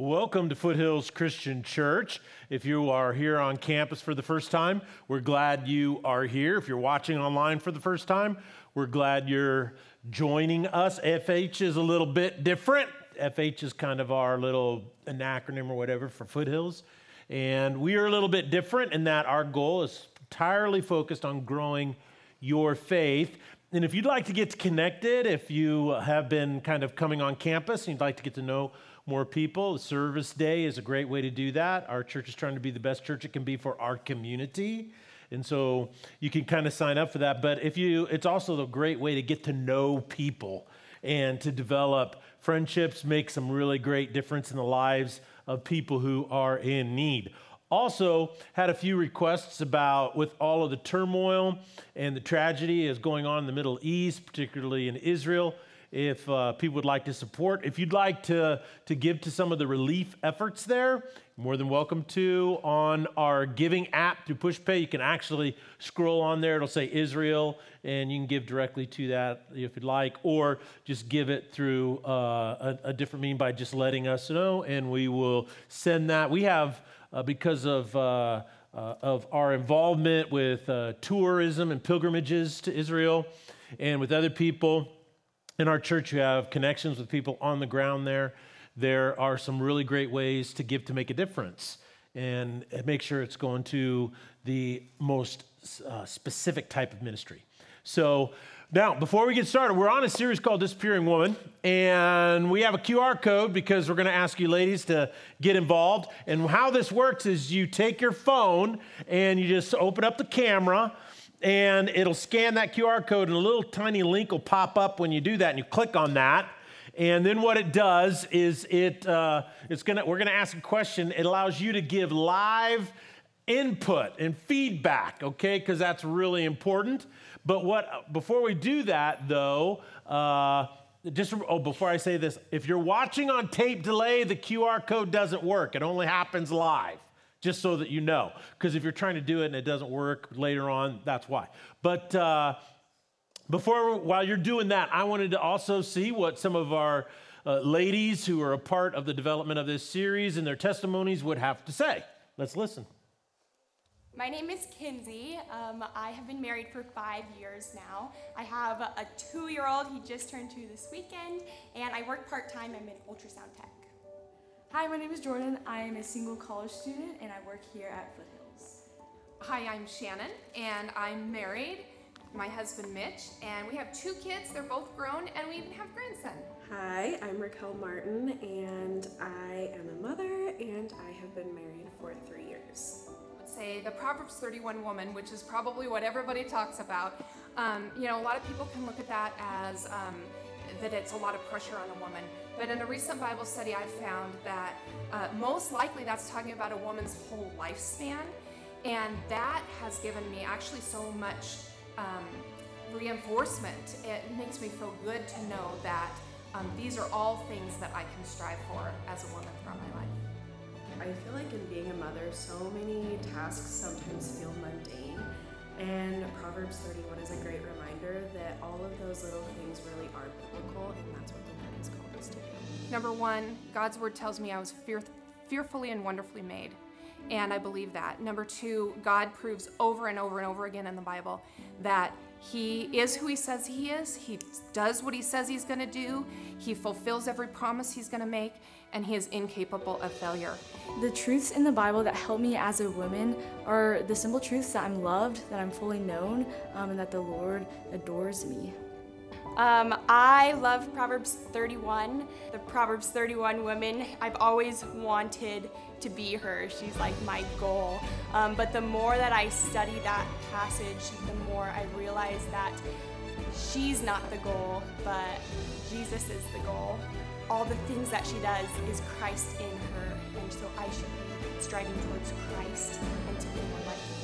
Welcome to Foothills Christian Church. If you are here on campus for the first time, we're glad you are here. If you're watching online for the first time, we're glad you're joining us. FH is a little bit different. FH is kind of our little an acronym or whatever for Foothills. And we are a little bit different in that our goal is entirely focused on growing your faith. And if you'd like to get connected, if you have been kind of coming on campus and you'd like to get to know more people. Service day is a great way to do that. Our church is trying to be the best church it can be for our community. And so you can kind of sign up for that. But if you, it's also a great way to get to know people and to develop friendships, make some really great difference in the lives of people who are in need. Also, had a few requests about with all of the turmoil and the tragedy is going on in the Middle East, particularly in Israel if uh, people would like to support. If you'd like to, to give to some of the relief efforts there, more than welcome to. On our giving app through PushPay, you can actually scroll on there. It'll say Israel, and you can give directly to that if you'd like, or just give it through uh, a, a, different mean by just letting us know, and we will send that. We have, uh, because of uh, uh of our involvement with uh, tourism and pilgrimages to Israel and with other people, in our church, you have connections with people on the ground there. There are some really great ways to give to make a difference and make sure it's going to the most uh, specific type of ministry. So, now, before we get started, we're on a series called Disappearing Woman, and we have a QR code because we're going to ask you ladies to get involved. And how this works is you take your phone and you just open up the camera and it'll scan that QR code, and a little tiny link will pop up when you do that, and you click on that. And then what it does is it uh, it's gonna we're gonna ask a question. It allows you to give live input and feedback, okay? Because that's really important. But what before we do that though, uh, just oh before I say this, if you're watching on tape delay, the QR code doesn't work. It only happens live just so that you know. Because if you're trying to do it and it doesn't work later on, that's why. But uh, before, while you're doing that, I wanted to also see what some of our uh, ladies who are a part of the development of this series and their testimonies would have to say. Let's listen. My name is Kinsey. Um, I have been married for five years now. I have a two year old, he just turned two this weekend, and I work part time. I'm in ultrasound tech. Hi, my name is Jordan. I am a single college student and I work here at Foothills. Hi, I'm Shannon and I'm married. My husband Mitch, and we have two kids. They're both grown, and we even have a grandson. Hi, I'm Raquel Martin, and I am a mother, and I have been married for three years. Let's say the Proverbs 31 woman, which is probably what everybody talks about. Um, you know, a lot of people can look at that as um, that it's a lot of pressure on a woman. But in a recent Bible study, I found that uh, most likely that's talking about a woman's whole lifespan. And that has given me actually so much um, reinforcement. It makes me feel good to know that um, these are all things that I can strive for as a woman throughout my life. I feel like in being a mother, so many tasks sometimes feel mundane. And Proverbs 31 is a great reminder that all of those little things really are biblical, and that's what Number one, God's word tells me I was fear- fearfully and wonderfully made. And I believe that. Number two, God proves over and over and over again in the Bible that He is who He says He is. He does what He says He's going to do. He fulfills every promise He's going to make, and He is incapable of failure. The truths in the Bible that help me as a woman are the simple truths that I'm loved, that I'm fully known, um, and that the Lord adores me. Um, I love Proverbs 31. The Proverbs 31 woman, I've always wanted to be her. She's like my goal. Um, but the more that I study that passage, the more I realize that she's not the goal, but Jesus is the goal. All the things that she does is Christ in her, and so I should be striving towards Christ and to be more like Him.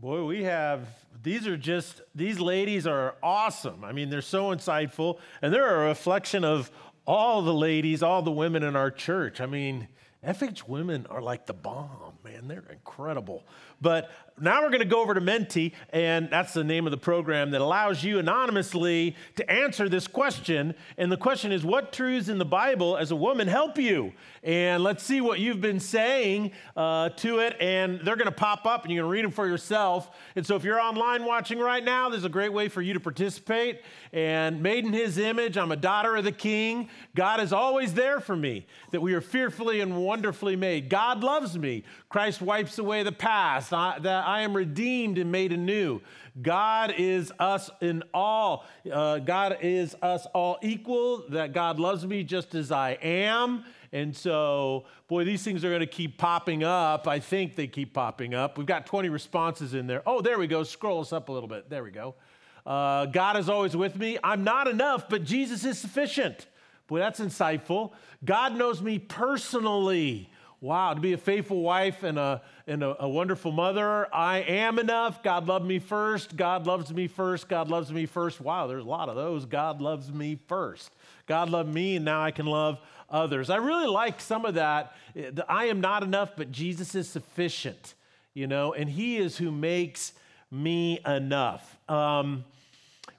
Boy, we have these are just these ladies are awesome. I mean, they're so insightful, and they're a reflection of all the ladies, all the women in our church. I mean, FH women are like the bomb, man. They're incredible. But now we're going to go over to Menti, and that's the name of the program that allows you anonymously to answer this question. And the question is what truths in the Bible as a woman help you? And let's see what you've been saying uh, to it. And they're going to pop up, and you're going to read them for yourself. And so if you're online watching right now, there's a great way for you to participate. And made in his image, I'm a daughter of the king. God is always there for me, that we are fearfully and wonderfully made. God loves me. Christ wipes away the past, I, that I am redeemed and made anew. God is us in all. Uh, God is us all equal, that God loves me just as I am. And so, boy, these things are going to keep popping up. I think they keep popping up. We've got 20 responses in there. Oh, there we go. Scroll us up a little bit. There we go. Uh, God is always with me. I'm not enough, but Jesus is sufficient. Boy, that's insightful. God knows me personally. Wow, to be a faithful wife and a, and a, a, wonderful mother. I am enough. God loved me first. God loves me first. God loves me first. Wow, there's a lot of those. God loves me first. God loved me, and now I can love others. I really like some of that. I am not enough, but Jesus is sufficient, you know, and He is who makes me enough. Um,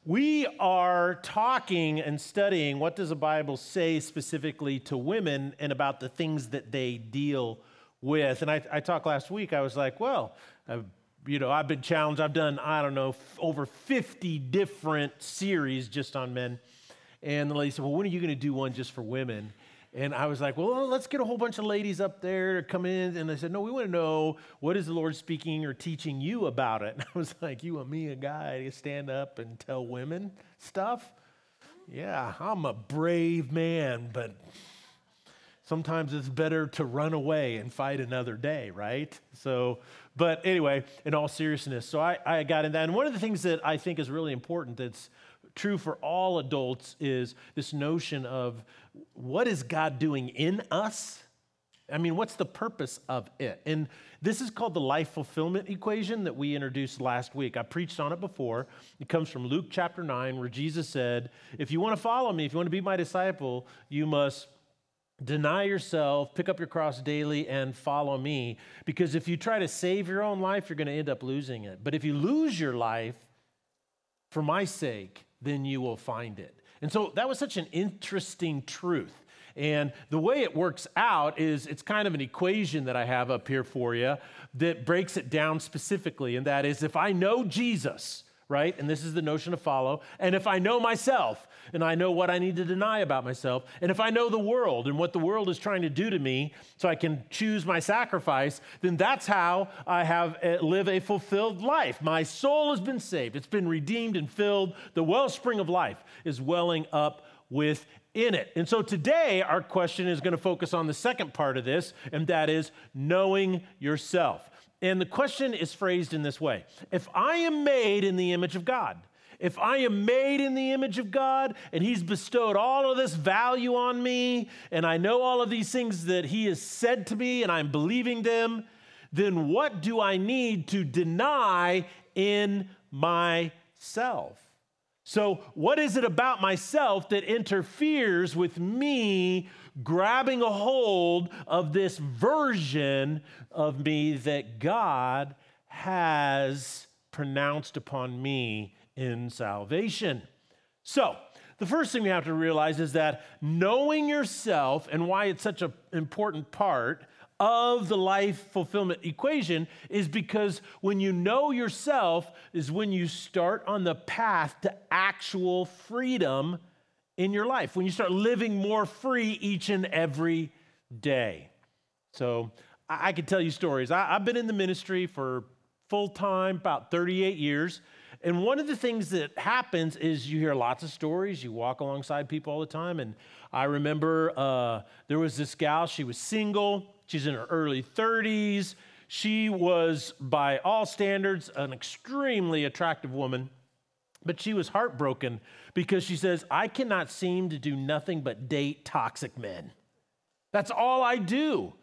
we are talking and studying what does the Bible say specifically to women and about the things that they deal with. And I, I talked last week, I was like, well, I've, you know, I've been challenged. I've done, I don't know, f- over 50 different series just on men. And the lady said, well, when are you going to do one just for women? And I was like, well, let's get a whole bunch of ladies up there to come in. And they said, no, we want to know what is the Lord speaking or teaching you about it. And I was like, you want me, a guy, to stand up and tell women stuff? Yeah, I'm a brave man, but sometimes it's better to run away and fight another day, right? So, but anyway, in all seriousness, so I, I got in that. And one of the things that I think is really important that's true for all adults is this notion of what is God doing in us? I mean, what's the purpose of it? And this is called the life fulfillment equation that we introduced last week. I preached on it before. It comes from Luke chapter 9, where Jesus said, If you want to follow me, if you want to be my disciple, you must deny yourself, pick up your cross daily, and follow me. Because if you try to save your own life, you're going to end up losing it. But if you lose your life for my sake, then you will find it. And so that was such an interesting truth. And the way it works out is it's kind of an equation that I have up here for you that breaks it down specifically. And that is if I know Jesus, right? And this is the notion of follow. And if I know myself and I know what I need to deny about myself, and if I know the world and what the world is trying to do to me so I can choose my sacrifice, then that's how I have uh, live a fulfilled life. My soul has been saved. It's been redeemed and filled. The wellspring of life is welling up within it. And so today our question is going to focus on the second part of this, and that is knowing yourself. And the question is phrased in this way If I am made in the image of God, if I am made in the image of God and He's bestowed all of this value on me, and I know all of these things that He has said to me and I'm believing them, then what do I need to deny in myself? So, what is it about myself that interferes with me grabbing a hold of this version of me that God has pronounced upon me in salvation. So, the first thing we have to realize is that knowing yourself and why it's such an important part of the life fulfillment equation is because when you know yourself is when you start on the path to actual freedom in your life, when you start living more free each and every day. So I, I could tell you stories. I, I've been in the ministry for full time, about 38 years. And one of the things that happens is you hear lots of stories. You walk alongside people all the time. And I remember uh, there was this gal, she was single, she's in her early 30s. She was, by all standards, an extremely attractive woman. But she was heartbroken because she says, I cannot seem to do nothing but date toxic men. That's all I do.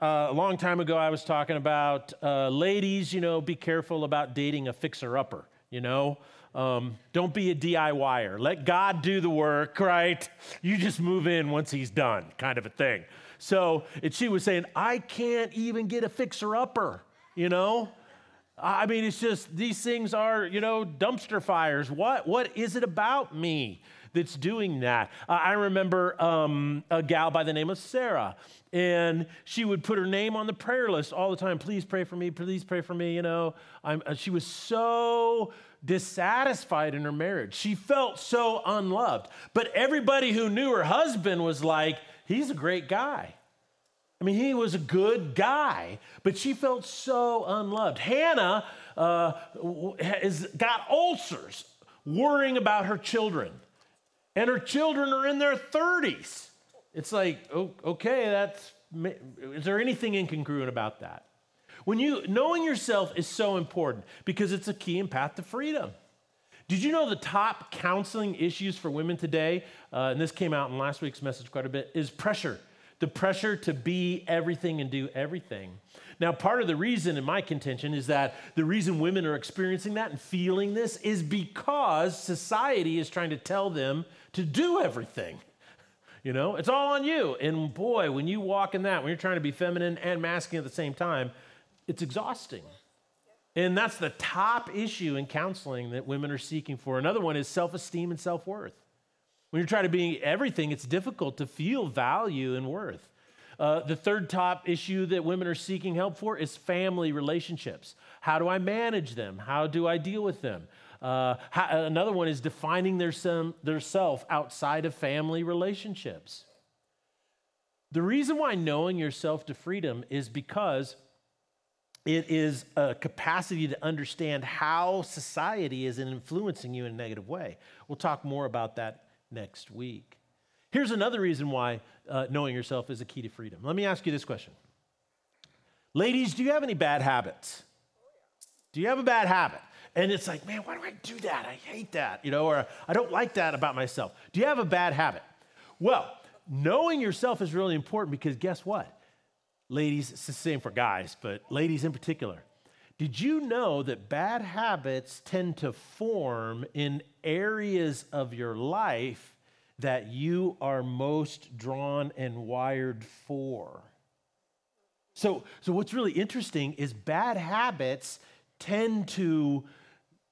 Uh, a long time ago, I was talking about uh, ladies, you know, be careful about dating a fixer upper, you know. Um, don't be a DIYer. Let God do the work, right? You just move in once he's done, kind of a thing. so and she was saying, I can't even get a fixer upper, you know? I mean, it's just these things are, you know, dumpster fires. What, what is it about me that's doing that? Uh, I remember um, a gal by the name of Sarah, and she would put her name on the prayer list all the time. Please pray for me. Please pray for me. You know, uh, she was so dissatisfied in her marriage. She felt so unloved. But everybody who knew her husband was like, he's a great guy. I mean, he was a good guy, but she felt so unloved. Hannah uh, has got ulcers, worrying about her children, and her children are in their 30s. It's like, okay, that's, is there anything incongruent about that? When you, knowing yourself is so important because it's a key and path to freedom. Did you know the top counseling issues for women today, uh, and this came out in last week's message quite a bit, is pressure the pressure to be everything and do everything. Now, part of the reason, in my contention, is that the reason women are experiencing that and feeling this is because society is trying to tell them to do everything. You know, it's all on you. And boy, when you walk in that, when you're trying to be feminine and masculine at the same time, it's exhausting. And that's the top issue in counseling that women are seeking for. Another one is self esteem and self worth. When you're trying to be everything, it's difficult to feel value and worth. Uh, the third top issue that women are seeking help for is family relationships. How do I manage them? How do I deal with them? Uh, how, another one is defining their, sem, their self outside of family relationships. The reason why knowing yourself to freedom is because it is a capacity to understand how society is influencing you in a negative way. We'll talk more about that next week. Here's another reason why uh, knowing yourself is a key to freedom. Let me ask you this question Ladies, do you have any bad habits? Do you have a bad habit? And it's like, man, why do I do that? I hate that, you know, or I don't like that about myself. Do you have a bad habit? Well, knowing yourself is really important because guess what? Ladies, it's the same for guys, but ladies in particular. Did you know that bad habits tend to form in areas of your life that you are most drawn and wired for. So, so what's really interesting is bad habits tend to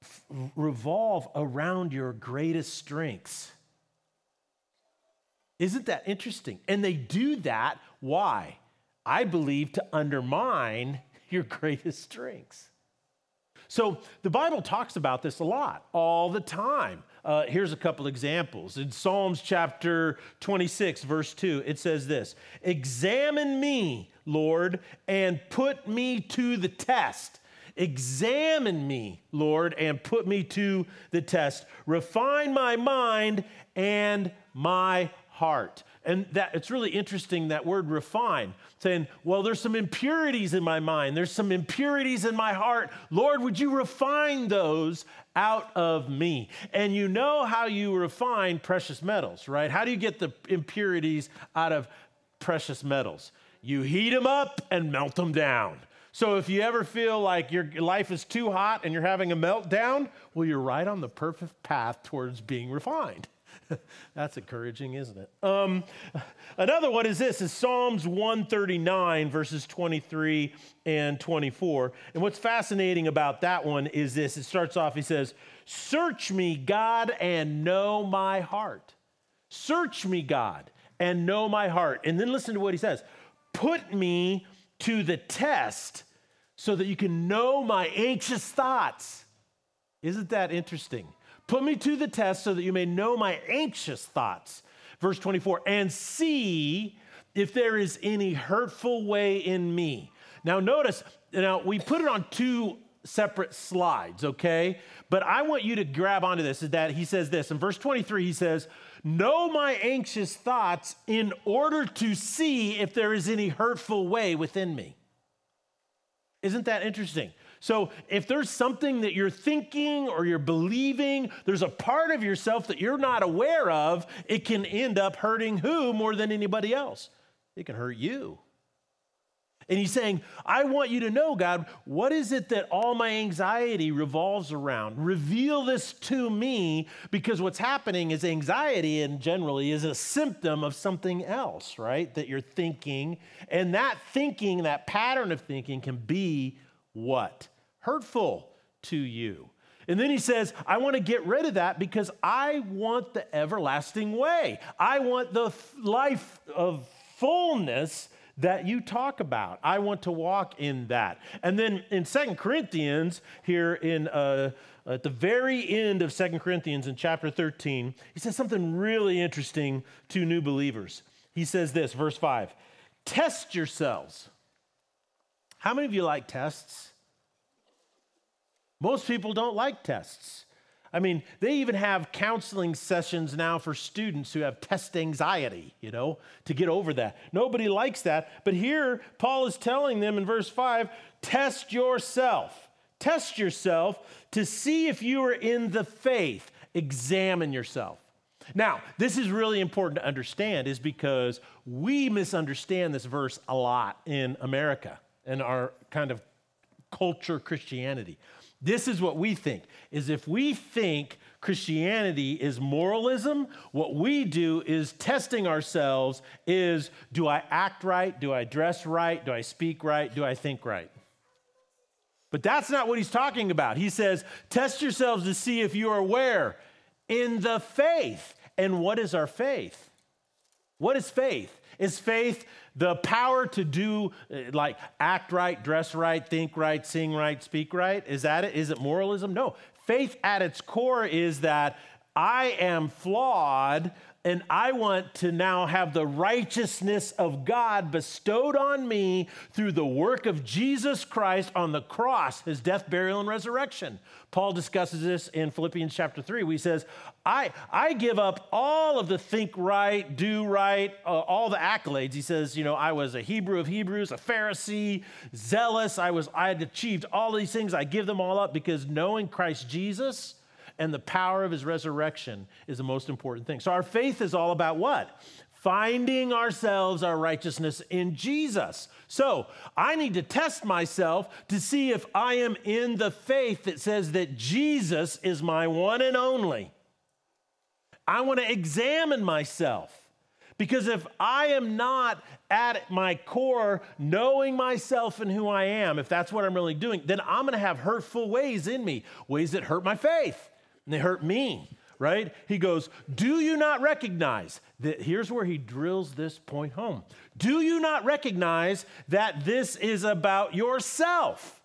f- revolve around your greatest strengths. Isn't that interesting? And they do that, why? I believe to undermine your greatest strengths. So the Bible talks about this a lot, all the time. Uh, here's a couple examples. In Psalms chapter 26, verse 2, it says this Examine me, Lord, and put me to the test. Examine me, Lord, and put me to the test. Refine my mind and my heart. And that it's really interesting that word refine, saying, Well, there's some impurities in my mind, there's some impurities in my heart. Lord, would you refine those out of me? And you know how you refine precious metals, right? How do you get the impurities out of precious metals? You heat them up and melt them down. So if you ever feel like your life is too hot and you're having a meltdown, well, you're right on the perfect path towards being refined. That's encouraging, isn't it? Um, another one is this is Psalms 139, verses 23 and 24. And what's fascinating about that one is this it starts off, he says, Search me, God, and know my heart. Search me, God, and know my heart. And then listen to what he says Put me to the test so that you can know my anxious thoughts. Isn't that interesting? Put me to the test so that you may know my anxious thoughts. Verse 24, and see if there is any hurtful way in me. Now, notice, now we put it on two separate slides, okay? But I want you to grab onto this is that he says this. In verse 23, he says, Know my anxious thoughts in order to see if there is any hurtful way within me. Isn't that interesting? So, if there's something that you're thinking or you're believing, there's a part of yourself that you're not aware of, it can end up hurting who more than anybody else? It can hurt you. And he's saying, I want you to know, God, what is it that all my anxiety revolves around? Reveal this to me because what's happening is anxiety, and generally, is a symptom of something else, right? That you're thinking. And that thinking, that pattern of thinking, can be what? Hurtful to you. And then he says, I want to get rid of that because I want the everlasting way. I want the life of fullness that you talk about. I want to walk in that. And then in Second Corinthians, here in uh, at the very end of Second Corinthians in chapter 13, he says something really interesting to new believers. He says this, verse 5 Test yourselves. How many of you like tests? Most people don't like tests. I mean, they even have counseling sessions now for students who have test anxiety, you know, to get over that. Nobody likes that. But here, Paul is telling them in verse 5 test yourself. Test yourself to see if you are in the faith. Examine yourself. Now, this is really important to understand, is because we misunderstand this verse a lot in America and our kind of culture Christianity. This is what we think is if we think Christianity is moralism, what we do is testing ourselves is do I act right? Do I dress right? Do I speak right? Do I think right? But that's not what he's talking about. He says, test yourselves to see if you are where? In the faith. And what is our faith? What is faith? Is faith the power to do, uh, like, act right, dress right, think right, sing right, speak right? Is that it? Is it moralism? No. Faith at its core is that I am flawed and I want to now have the righteousness of God bestowed on me through the work of Jesus Christ on the cross, his death, burial, and resurrection. Paul discusses this in Philippians chapter 3. He says, I, I give up all of the think right, do right, uh, all the accolades. He says, you know, I was a Hebrew of Hebrews, a Pharisee, zealous. I was I had achieved all these things. I give them all up because knowing Christ Jesus and the power of his resurrection is the most important thing. So our faith is all about what? Finding ourselves our righteousness in Jesus. So I need to test myself to see if I am in the faith that says that Jesus is my one and only. I want to examine myself. Because if I am not at my core knowing myself and who I am, if that's what I'm really doing, then I'm going to have hurtful ways in me, ways that hurt my faith and they hurt me, right? He goes, Do you not recognize that? Here's where he drills this point home. Do you not recognize that this is about yourself?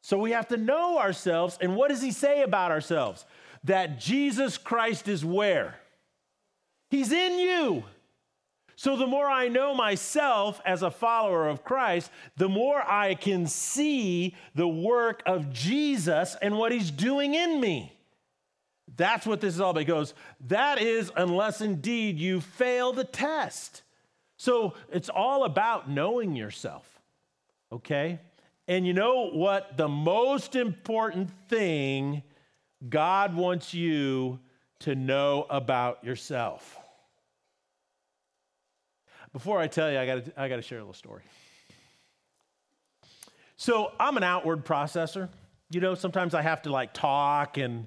So we have to know ourselves. And what does he say about ourselves? That Jesus Christ is where? He's in you. So, the more I know myself as a follower of Christ, the more I can see the work of Jesus and what he's doing in me. That's what this is all about. He goes, that is unless indeed you fail the test. So it's all about knowing yourself, okay? And you know what? The most important thing God wants you to know about yourself. Before I tell you, I got to I got to share a little story. So I'm an outward processor. You know, sometimes I have to like talk and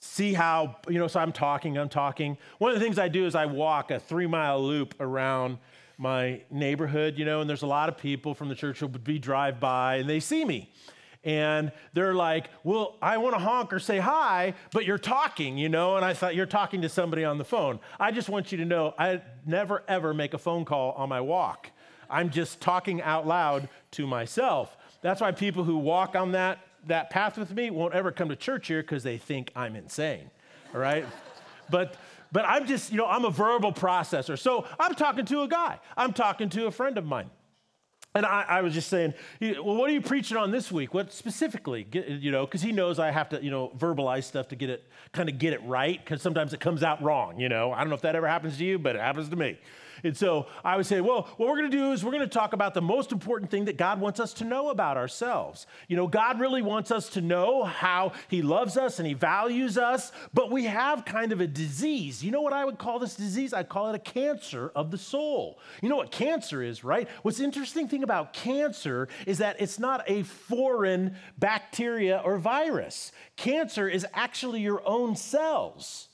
see how, you know, so I'm talking, I'm talking. One of the things I do is I walk a three mile loop around my neighborhood, you know, and there's a lot of people from the church who would be drive by and they see me. And they're like, well, I want to honk or say hi, but you're talking, you know? And I thought, you're talking to somebody on the phone. I just want you to know I never, ever make a phone call on my walk. I'm just talking out loud to myself. That's why people who walk on that that path with me won't ever come to church here because they think I'm insane, all right? but but I'm just, you know, I'm a verbal processor. So I'm talking to a guy. I'm talking to a friend of mine. And I, I, was just saying, well, what are you preaching on this week? What specifically? You know, because he knows I have to, you know, verbalize stuff to get it, kind of get it right, because sometimes it comes out wrong. You know, I don't know if that ever happens to you, but it happens to me. And so I would say, well, what we're going to do is we're going to talk about the most important thing that God wants us to know about ourselves. You know, God really wants us to know how He loves us and He values us, but we have kind of a disease. You know what I would call this disease? I call it a cancer of the soul. You know what cancer is, right? What's interesting thing about cancer is that it's not a foreign bacteria or virus. Cancer is actually your own cells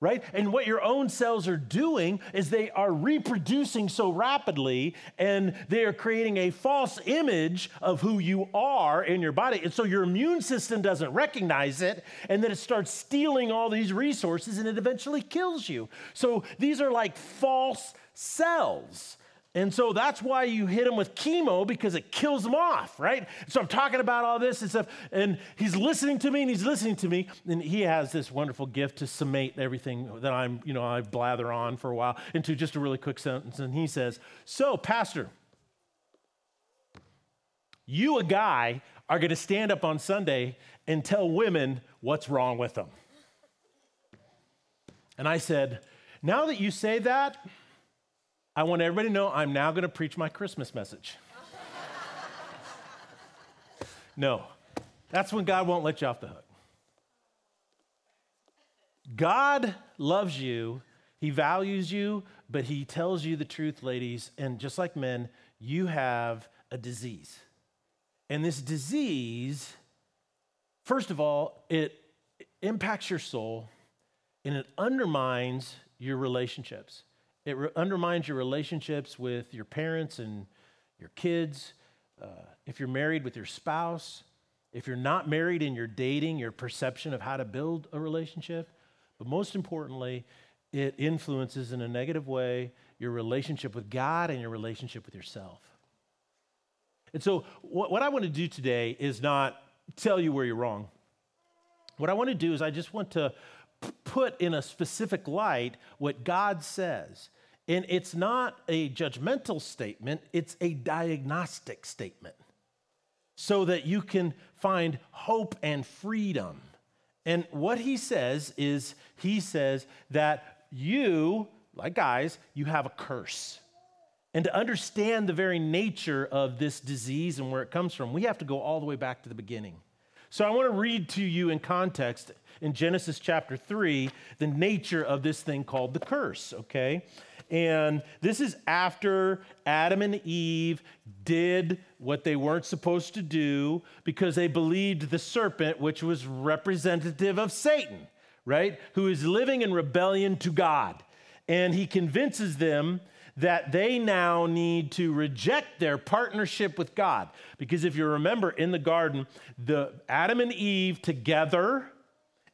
right? And what your own cells are doing is they are reproducing so rapidly and they are creating a false image of who you are in your body. And so your immune system doesn't recognize it and then it starts stealing all these resources and it eventually kills you. So these are like false cells. And so that's why you hit him with chemo because it kills them off, right? So I'm talking about all this and stuff, and he's listening to me and he's listening to me, and he has this wonderful gift to summate everything that I'm, you know, I blather on for a while into just a really quick sentence. And he says, So, Pastor, you, a guy, are going to stand up on Sunday and tell women what's wrong with them. And I said, Now that you say that, I want everybody to know I'm now going to preach my Christmas message. no, that's when God won't let you off the hook. God loves you, He values you, but He tells you the truth, ladies. And just like men, you have a disease. And this disease, first of all, it impacts your soul and it undermines your relationships. It re- undermines your relationships with your parents and your kids. Uh, if you're married with your spouse, if you're not married and you're dating, your perception of how to build a relationship. But most importantly, it influences in a negative way your relationship with God and your relationship with yourself. And so, what, what I want to do today is not tell you where you're wrong. What I want to do is, I just want to put in a specific light what God says. And it's not a judgmental statement, it's a diagnostic statement so that you can find hope and freedom. And what he says is, he says that you, like guys, you have a curse. And to understand the very nature of this disease and where it comes from, we have to go all the way back to the beginning. So I want to read to you in context in Genesis chapter 3 the nature of this thing called the curse, okay? And this is after Adam and Eve did what they weren't supposed to do because they believed the serpent, which was representative of Satan, right? Who is living in rebellion to God. And he convinces them that they now need to reject their partnership with God. Because if you remember in the garden, the Adam and Eve together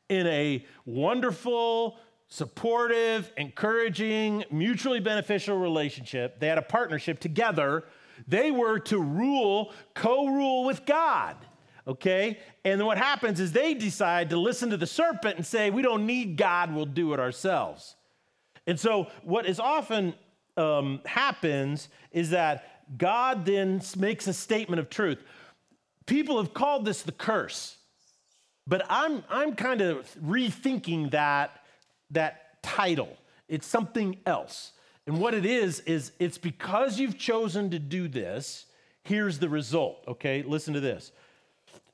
in a wonderful supportive, encouraging, mutually beneficial relationship. They had a partnership together. They were to rule, co rule with God. Okay? And then what happens is they decide to listen to the serpent and say, We don't need God, we'll do it ourselves. And so, what is often um, happens is that God then makes a statement of truth. People have called this the curse, but I'm, I'm kind of rethinking that that title. It's something else. And what it is, is it's because you've chosen to do this, here's the result, okay? Listen to this.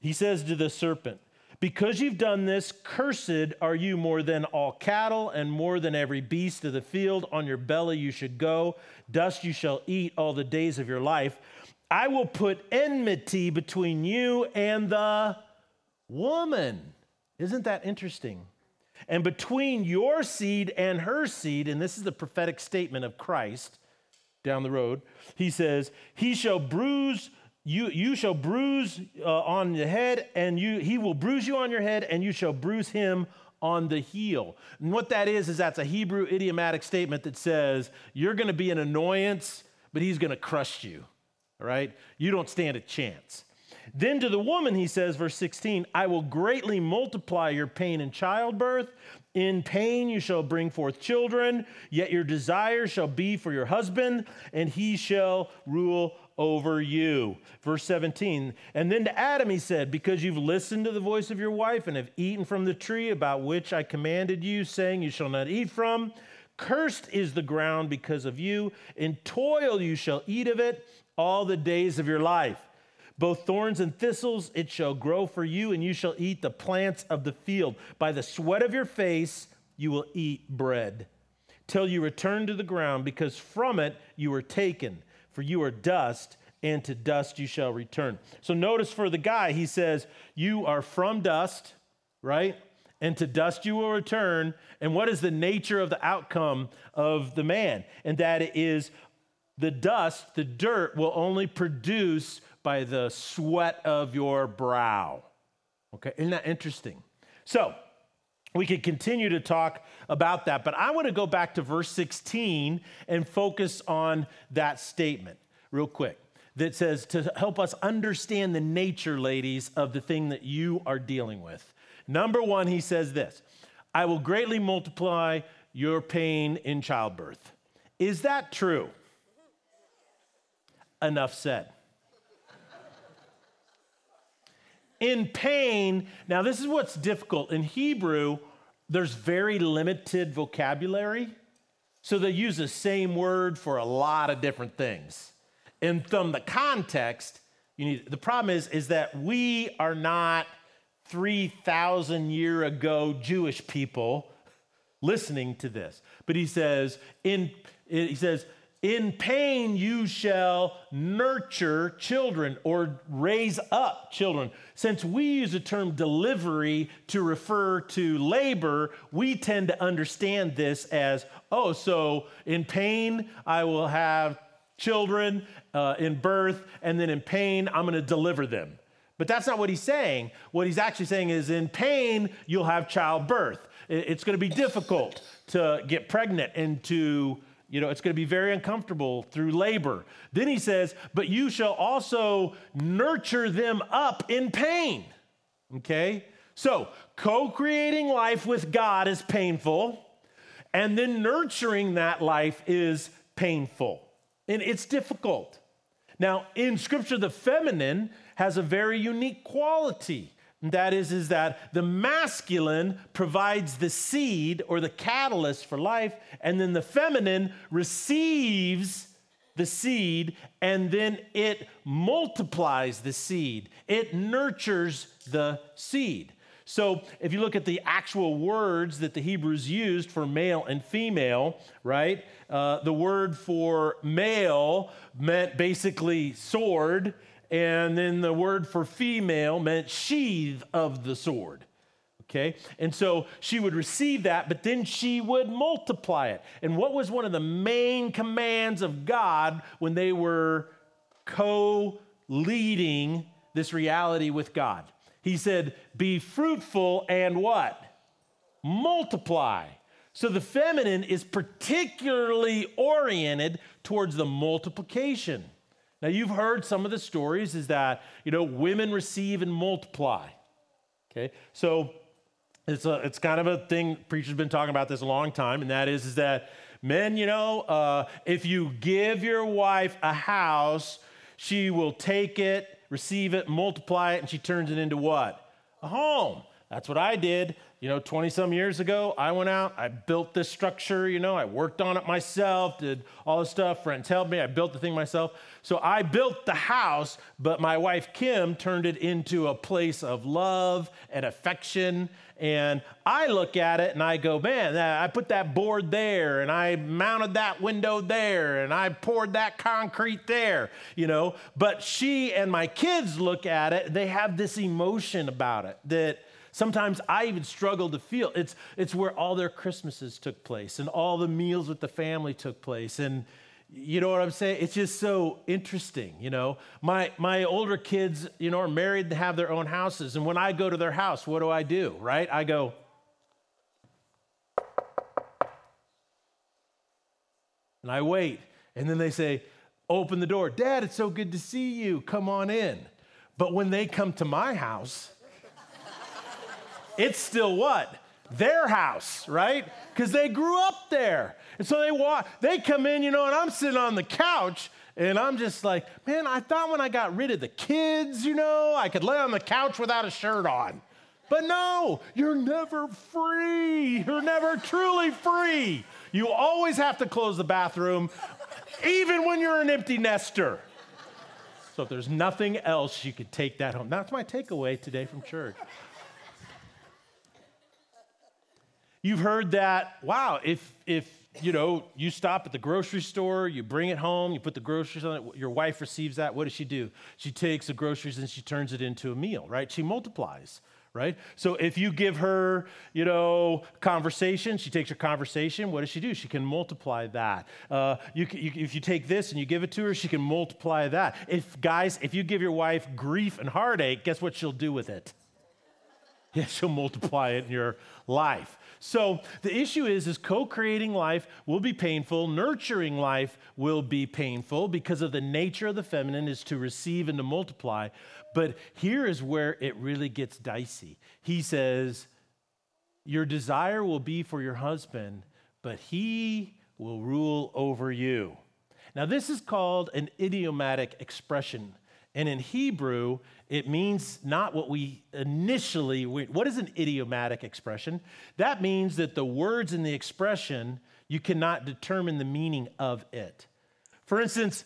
He says to the serpent, Because you've done this, cursed are you more than all cattle and more than every beast of the field. On your belly you should go, dust you shall eat all the days of your life. I will put enmity between you and the woman. Isn't that interesting? And between your seed and her seed, and this is the prophetic statement of Christ down the road, he says, He shall bruise you, you shall bruise uh, on the head, and you, he will bruise you on your head, and you shall bruise him on the heel. And what that is, is that's a Hebrew idiomatic statement that says, You're going to be an annoyance, but he's going to crush you. All right? You don't stand a chance. Then to the woman, he says, verse 16, I will greatly multiply your pain in childbirth. In pain you shall bring forth children, yet your desire shall be for your husband, and he shall rule over you. Verse 17, and then to Adam he said, Because you've listened to the voice of your wife and have eaten from the tree about which I commanded you, saying, You shall not eat from. Cursed is the ground because of you. In toil you shall eat of it all the days of your life. Both thorns and thistles it shall grow for you, and you shall eat the plants of the field. By the sweat of your face you will eat bread, till you return to the ground, because from it you were taken. For you are dust, and to dust you shall return. So notice for the guy, he says, You are from dust, right? And to dust you will return. And what is the nature of the outcome of the man? And that is the dust, the dirt, will only produce by the sweat of your brow. Okay, isn't that interesting? So, we could continue to talk about that, but I want to go back to verse 16 and focus on that statement real quick that says to help us understand the nature, ladies, of the thing that you are dealing with. Number one, he says this I will greatly multiply your pain in childbirth. Is that true? Enough said. In pain, now this is what's difficult. In Hebrew, there's very limited vocabulary. So they use the same word for a lot of different things. And from the context, you need the problem is, is that we are not 3,000 year ago Jewish people listening to this. But he says, in he says, in pain you shall nurture children or raise up children. Since we use the term delivery to refer to labor, we tend to understand this as, oh, so in pain I will have children uh, in birth, and then in pain I'm gonna deliver them. But that's not what he's saying. What he's actually saying is in pain you'll have childbirth. It's gonna be difficult to get pregnant and to you know, it's going to be very uncomfortable through labor. Then he says, but you shall also nurture them up in pain. Okay? So, co creating life with God is painful, and then nurturing that life is painful. And it's difficult. Now, in Scripture, the feminine has a very unique quality. And that is, is that the masculine provides the seed or the catalyst for life, and then the feminine receives the seed and then it multiplies the seed. It nurtures the seed. So, if you look at the actual words that the Hebrews used for male and female, right? Uh, the word for male meant basically sword, and then the word for female meant sheath of the sword. Okay? And so she would receive that, but then she would multiply it. And what was one of the main commands of God when they were co leading this reality with God? He said, Be fruitful and what? Multiply. So the feminine is particularly oriented towards the multiplication. Now, you've heard some of the stories is that, you know, women receive and multiply. Okay, so it's, a, it's kind of a thing, preachers have been talking about this a long time, and that is, is that men, you know, uh, if you give your wife a house, she will take it, receive it, multiply it, and she turns it into what? A home. That's what I did you know, 20 some years ago, I went out, I built this structure, you know, I worked on it myself, did all this stuff. Friends helped me, I built the thing myself. So I built the house, but my wife Kim turned it into a place of love and affection. And I look at it and I go, man, I put that board there and I mounted that window there and I poured that concrete there, you know. But she and my kids look at it, they have this emotion about it that, Sometimes I even struggle to feel. It's, it's where all their Christmases took place and all the meals with the family took place. And you know what I'm saying? It's just so interesting, you know. My, my older kids, you know, are married and have their own houses. And when I go to their house, what do I do, right? I go, and I wait. And then they say, open the door. Dad, it's so good to see you. Come on in. But when they come to my house, it's still what? Their house, right? Because they grew up there. And so they walk, they come in, you know, and I'm sitting on the couch and I'm just like, man, I thought when I got rid of the kids, you know, I could lay on the couch without a shirt on. But no, you're never free. You're never truly free. You always have to close the bathroom, even when you're an empty nester. So if there's nothing else, you could take that home. That's my takeaway today from church. You've heard that, wow, if, if you know, you stop at the grocery store, you bring it home, you put the groceries on it, your wife receives that, what does she do? She takes the groceries and she turns it into a meal, right? She multiplies, right? So if you give her, you know, conversation, she takes your conversation, what does she do? She can multiply that. Uh, you, you, if you take this and you give it to her, she can multiply that. If, guys, if you give your wife grief and heartache, guess what she'll do with it? Yeah, she'll multiply it in your life. So the issue is, is co-creating life will be painful. Nurturing life will be painful because of the nature of the feminine is to receive and to multiply. But here is where it really gets dicey. He says, Your desire will be for your husband, but he will rule over you. Now, this is called an idiomatic expression. And in Hebrew, it means not what we initially, what is an idiomatic expression? That means that the words in the expression, you cannot determine the meaning of it. For instance,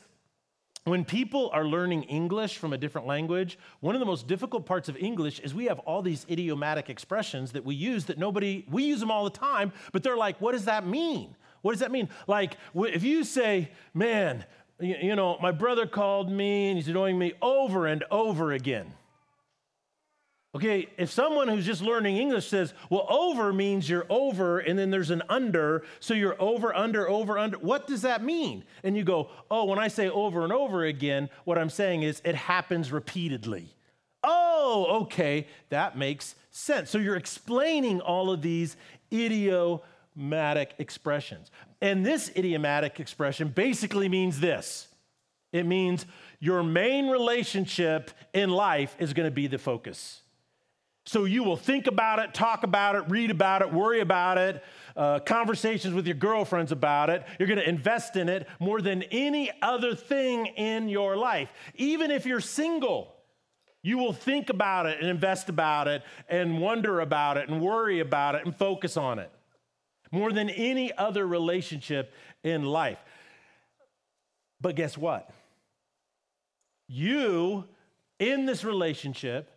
when people are learning English from a different language, one of the most difficult parts of English is we have all these idiomatic expressions that we use that nobody, we use them all the time, but they're like, what does that mean? What does that mean? Like, if you say, man, you know, my brother called me and he's annoying me over and over again. Okay, if someone who's just learning English says, well, over means you're over and then there's an under, so you're over, under, over, under, what does that mean? And you go, oh, when I say over and over again, what I'm saying is it happens repeatedly. Oh, okay, that makes sense. So you're explaining all of these idiomatic expressions. And this idiomatic expression basically means this it means your main relationship in life is going to be the focus. So you will think about it, talk about it, read about it, worry about it, uh, conversations with your girlfriends about it. You're going to invest in it more than any other thing in your life. Even if you're single, you will think about it and invest about it and wonder about it and worry about it and focus on it more than any other relationship in life. But guess what? You, in this relationship,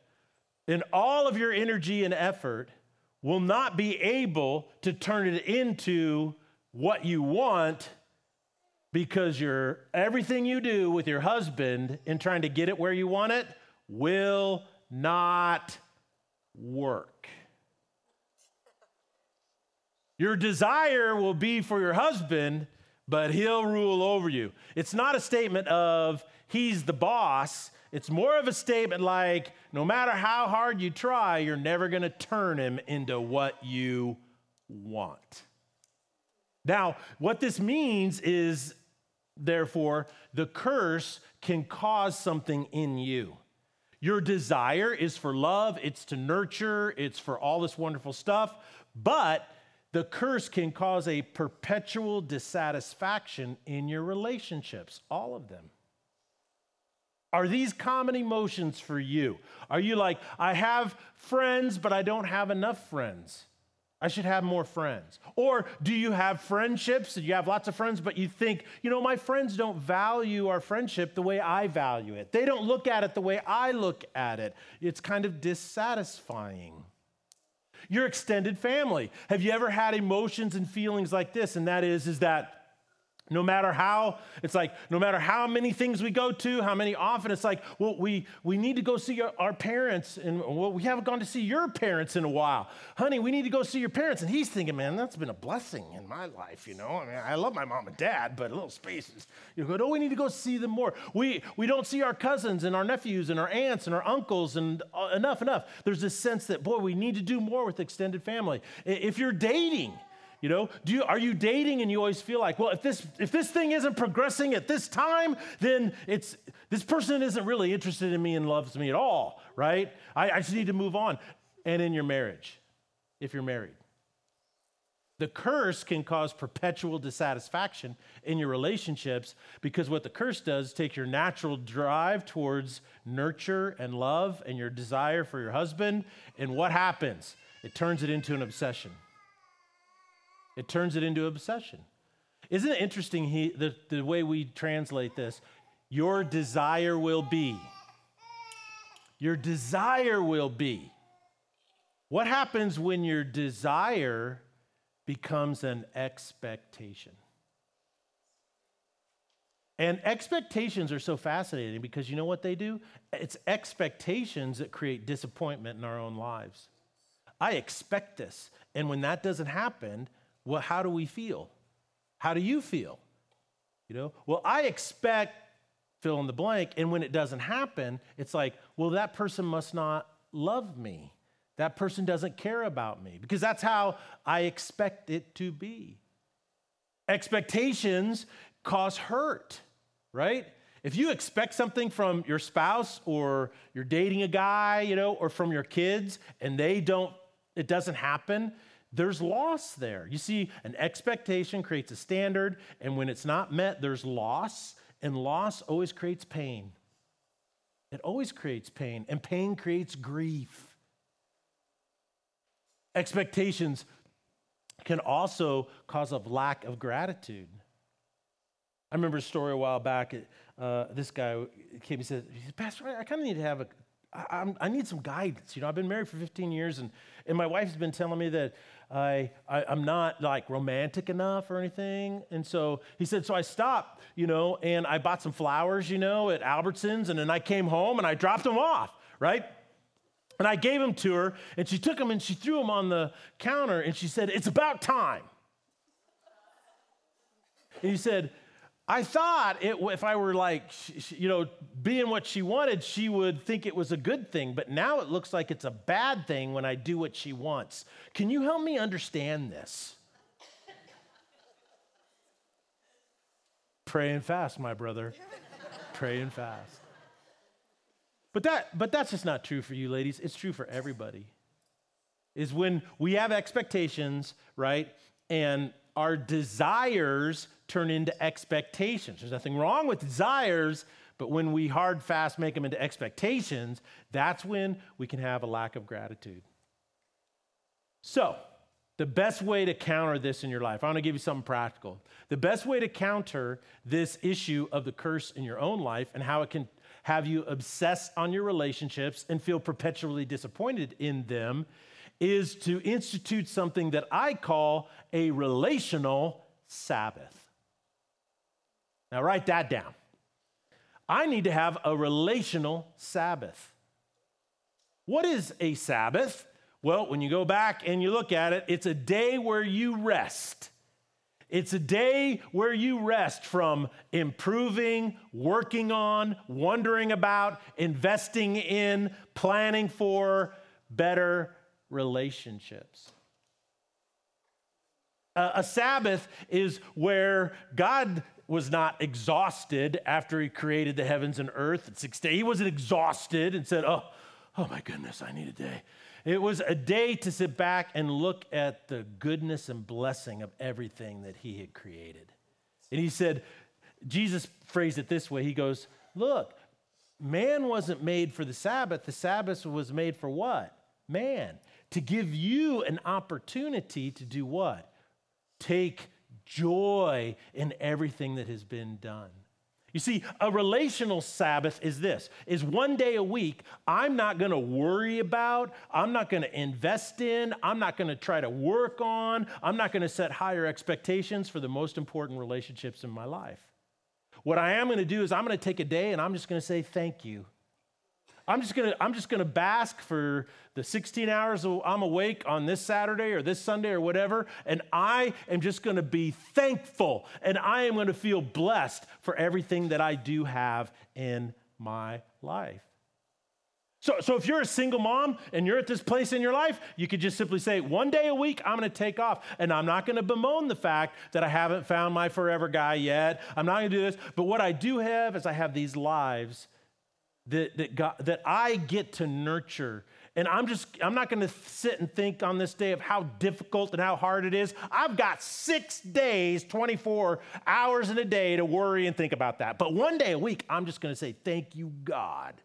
in all of your energy and effort, will not be able to turn it into what you want because your everything you do with your husband in trying to get it where you want it will not work. Your desire will be for your husband, but he'll rule over you. It's not a statement of he's the boss. It's more of a statement like no matter how hard you try, you're never going to turn him into what you want. Now, what this means is, therefore, the curse can cause something in you. Your desire is for love, it's to nurture, it's for all this wonderful stuff, but the curse can cause a perpetual dissatisfaction in your relationships, all of them. Are these common emotions for you? Are you like, I have friends, but I don't have enough friends? I should have more friends. Or do you have friendships and you have lots of friends, but you think, you know, my friends don't value our friendship the way I value it. They don't look at it the way I look at it. It's kind of dissatisfying your extended family. Have you ever had emotions and feelings like this? And that is, is that no matter how it's like no matter how many things we go to how many often it's like well we we need to go see our, parents and well we haven't gone to see your parents in a while. Honey we need to go see your parents. And he's thinking man that's been a blessing in my life you know? I mean i love my mom and dad but a little spaces. You go oh we need to go see them more. We we don't see our cousins and our nephews and our aunts and our uncles and uh, enough enough. There's this sense that boy we need to do more with extended family. If you're dating you know, do you, are you dating and you always feel like, well, if this if this thing isn't progressing at this time, then it's this person isn't really interested in me and loves me at all, right? I, I just need to move on. And in your marriage, if you're married, the curse can cause perpetual dissatisfaction in your relationships because what the curse does take your natural drive towards nurture and love and your desire for your husband, and what happens? It turns it into an obsession. It turns it into obsession. Isn't it interesting he, the, the way we translate this? Your desire will be. Your desire will be. What happens when your desire becomes an expectation? And expectations are so fascinating because you know what they do? It's expectations that create disappointment in our own lives. I expect this. And when that doesn't happen, well, how do we feel? How do you feel? You know, well, I expect fill in the blank. And when it doesn't happen, it's like, well, that person must not love me. That person doesn't care about me because that's how I expect it to be. Expectations cause hurt right? If you expect something from your spouse or you're dating a guy, you know, or from your kids and they don't, it doesn't happen, there's loss there. You see, an expectation creates a standard, and when it's not met, there's loss, and loss always creates pain. It always creates pain, and pain creates grief. Expectations can also cause a lack of gratitude. I remember a story a while back. Uh, this guy came. and said, "Pastor, I kind of need to have a. I, I need some guidance. You know, I've been married for 15 years, and and my wife's been telling me that I, I I'm not like romantic enough or anything. And so he said, so I stopped, you know, and I bought some flowers, you know, at Albertsons, and then I came home and I dropped them off, right? And I gave them to her, and she took them and she threw them on the counter, and she said, "It's about time." And he said, I thought it, if I were like, you know, being what she wanted, she would think it was a good thing. But now it looks like it's a bad thing when I do what she wants. Can you help me understand this? Pray and fast, my brother. Pray and fast. But that, but that's just not true for you, ladies. It's true for everybody. Is when we have expectations, right? And our desires turn into expectations. There's nothing wrong with desires, but when we hard fast make them into expectations, that's when we can have a lack of gratitude. So, the best way to counter this in your life, I want to give you something practical. The best way to counter this issue of the curse in your own life and how it can have you obsess on your relationships and feel perpetually disappointed in them is to institute something that I call a relational Sabbath. Now, write that down. I need to have a relational Sabbath. What is a Sabbath? Well, when you go back and you look at it, it's a day where you rest. It's a day where you rest from improving, working on, wondering about, investing in, planning for better relationships. a Sabbath is where God was not exhausted after he created the heavens and earth at six days. He wasn't exhausted and said, Oh, oh my goodness, I need a day. It was a day to sit back and look at the goodness and blessing of everything that he had created. And he said, Jesus phrased it this way He goes, Look, man wasn't made for the Sabbath. The Sabbath was made for what? Man. To give you an opportunity to do what? Take joy in everything that has been done. You see, a relational Sabbath is this is one day a week I'm not going to worry about, I'm not going to invest in, I'm not going to try to work on, I'm not going to set higher expectations for the most important relationships in my life. What I am going to do is I'm going to take a day and I'm just going to say thank you. I'm just gonna I'm just gonna bask for the 16 hours I'm awake on this Saturday or this Sunday or whatever, and I am just gonna be thankful and I am gonna feel blessed for everything that I do have in my life. So, so if you're a single mom and you're at this place in your life, you could just simply say, one day a week, I'm gonna take off. And I'm not gonna bemoan the fact that I haven't found my forever guy yet. I'm not gonna do this. But what I do have is I have these lives that, that, God, that I get to nurture. And I'm just, I'm not gonna sit and think on this day of how difficult and how hard it is. I've got six days, 24 hours in a day to worry and think about that. But one day a week, I'm just gonna say, Thank you, God,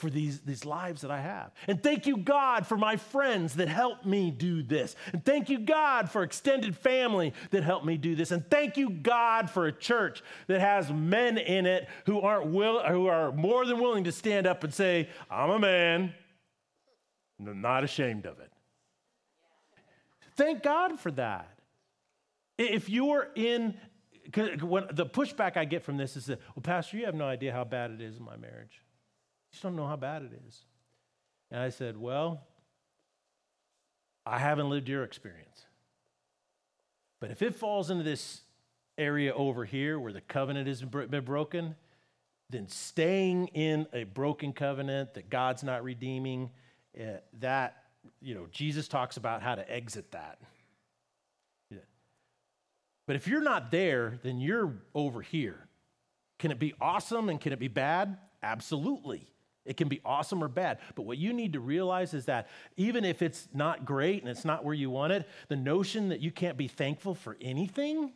for these, these lives that I have. And thank you, God, for my friends that helped me do this. And thank you, God, for extended family that helped me do this. And thank you, God, for a church that has men in it who aren't will, who are more than willing to stand up and say, I'm a man, I'm not ashamed of it. Thank God for that. If you're in, when the pushback I get from this is that, well, Pastor, you have no idea how bad it is in my marriage. Just don't know how bad it is. And I said, Well, I haven't lived your experience. But if it falls into this area over here where the covenant has been broken, then staying in a broken covenant that God's not redeeming, uh, that, you know, Jesus talks about how to exit that. But if you're not there, then you're over here. Can it be awesome and can it be bad? Absolutely. It can be awesome or bad. But what you need to realize is that even if it's not great and it's not where you want it, the notion that you can't be thankful for anything,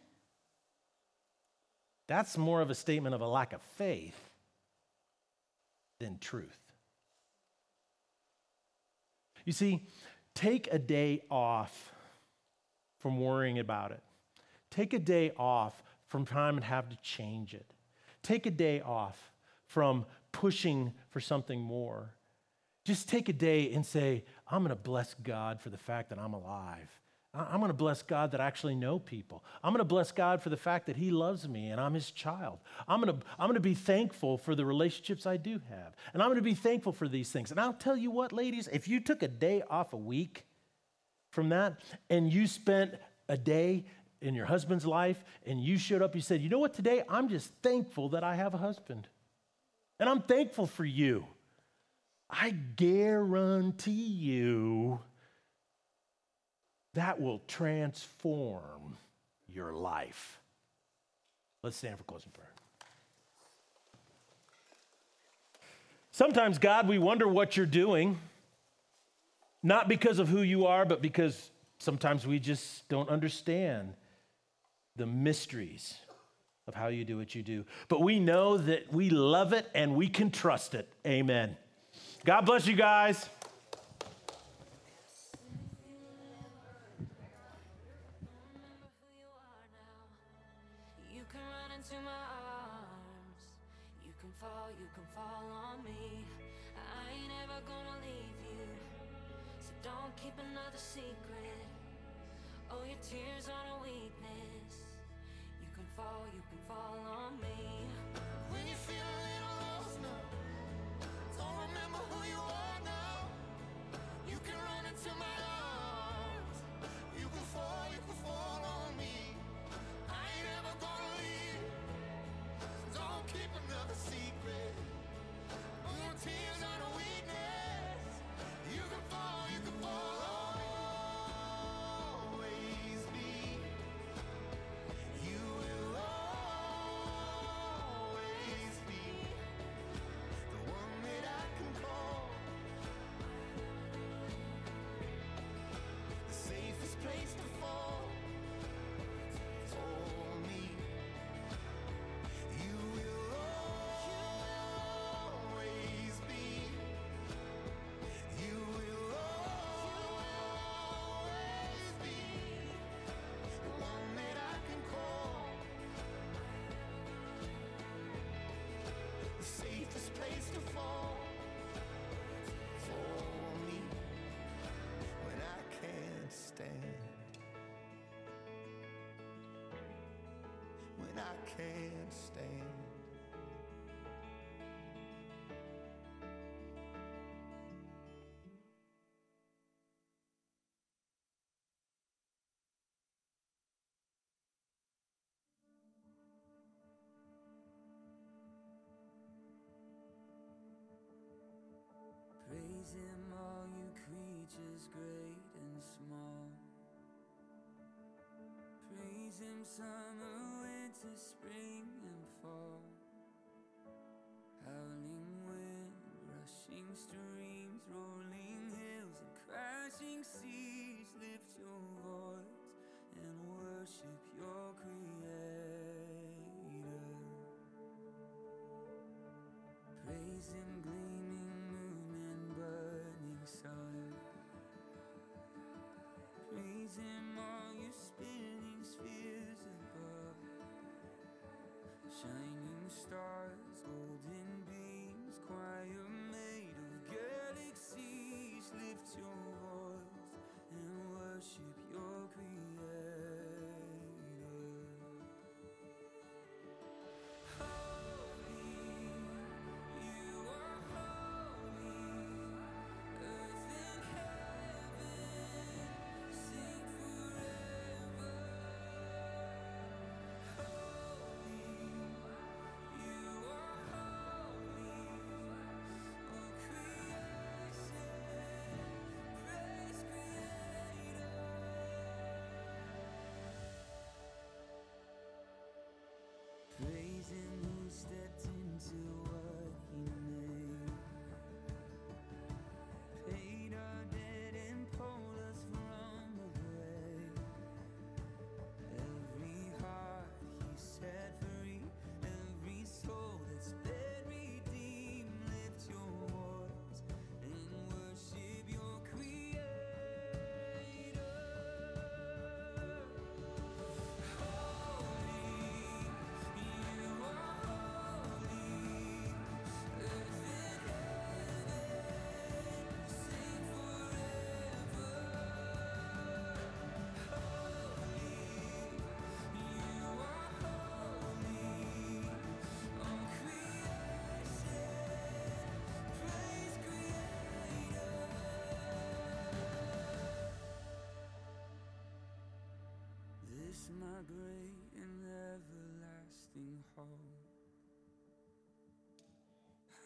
that's more of a statement of a lack of faith than truth. You see, take a day off from worrying about it. Take a day off from trying to have to change it. Take a day off from pushing for something more. Just take a day and say, I'm going to bless God for the fact that I'm alive. I'm going to bless God that I actually know people. I'm going to bless God for the fact that He loves me and I'm His child. I'm going, to, I'm going to be thankful for the relationships I do have. And I'm going to be thankful for these things. And I'll tell you what, ladies, if you took a day off a week from that and you spent a day in your husband's life and you showed up, you said, You know what, today I'm just thankful that I have a husband. And I'm thankful for you. I guarantee you that will transform your life. Let's stand for closing prayer. Sometimes, God, we wonder what you're doing, not because of who you are, but because sometimes we just don't understand the mysteries of how you do what you do. But we know that we love it and we can trust it. Amen. God bless you guys. secret. Oh, your tears are a weakness fall, you can fall on can't stand. Praise him, all you creatures, great and small. Praise him, summer, to spring and fall. Howling wind, rushing streams, rolling hills, and crashing seas. Lift your voice and worship your Creator. Praising gleaming moon and burning sun. Praising Shining stars, golden beams, choir made of galaxies, lift your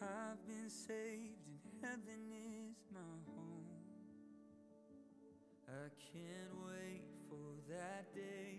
I've been saved and heaven is my home. I can't wait for that day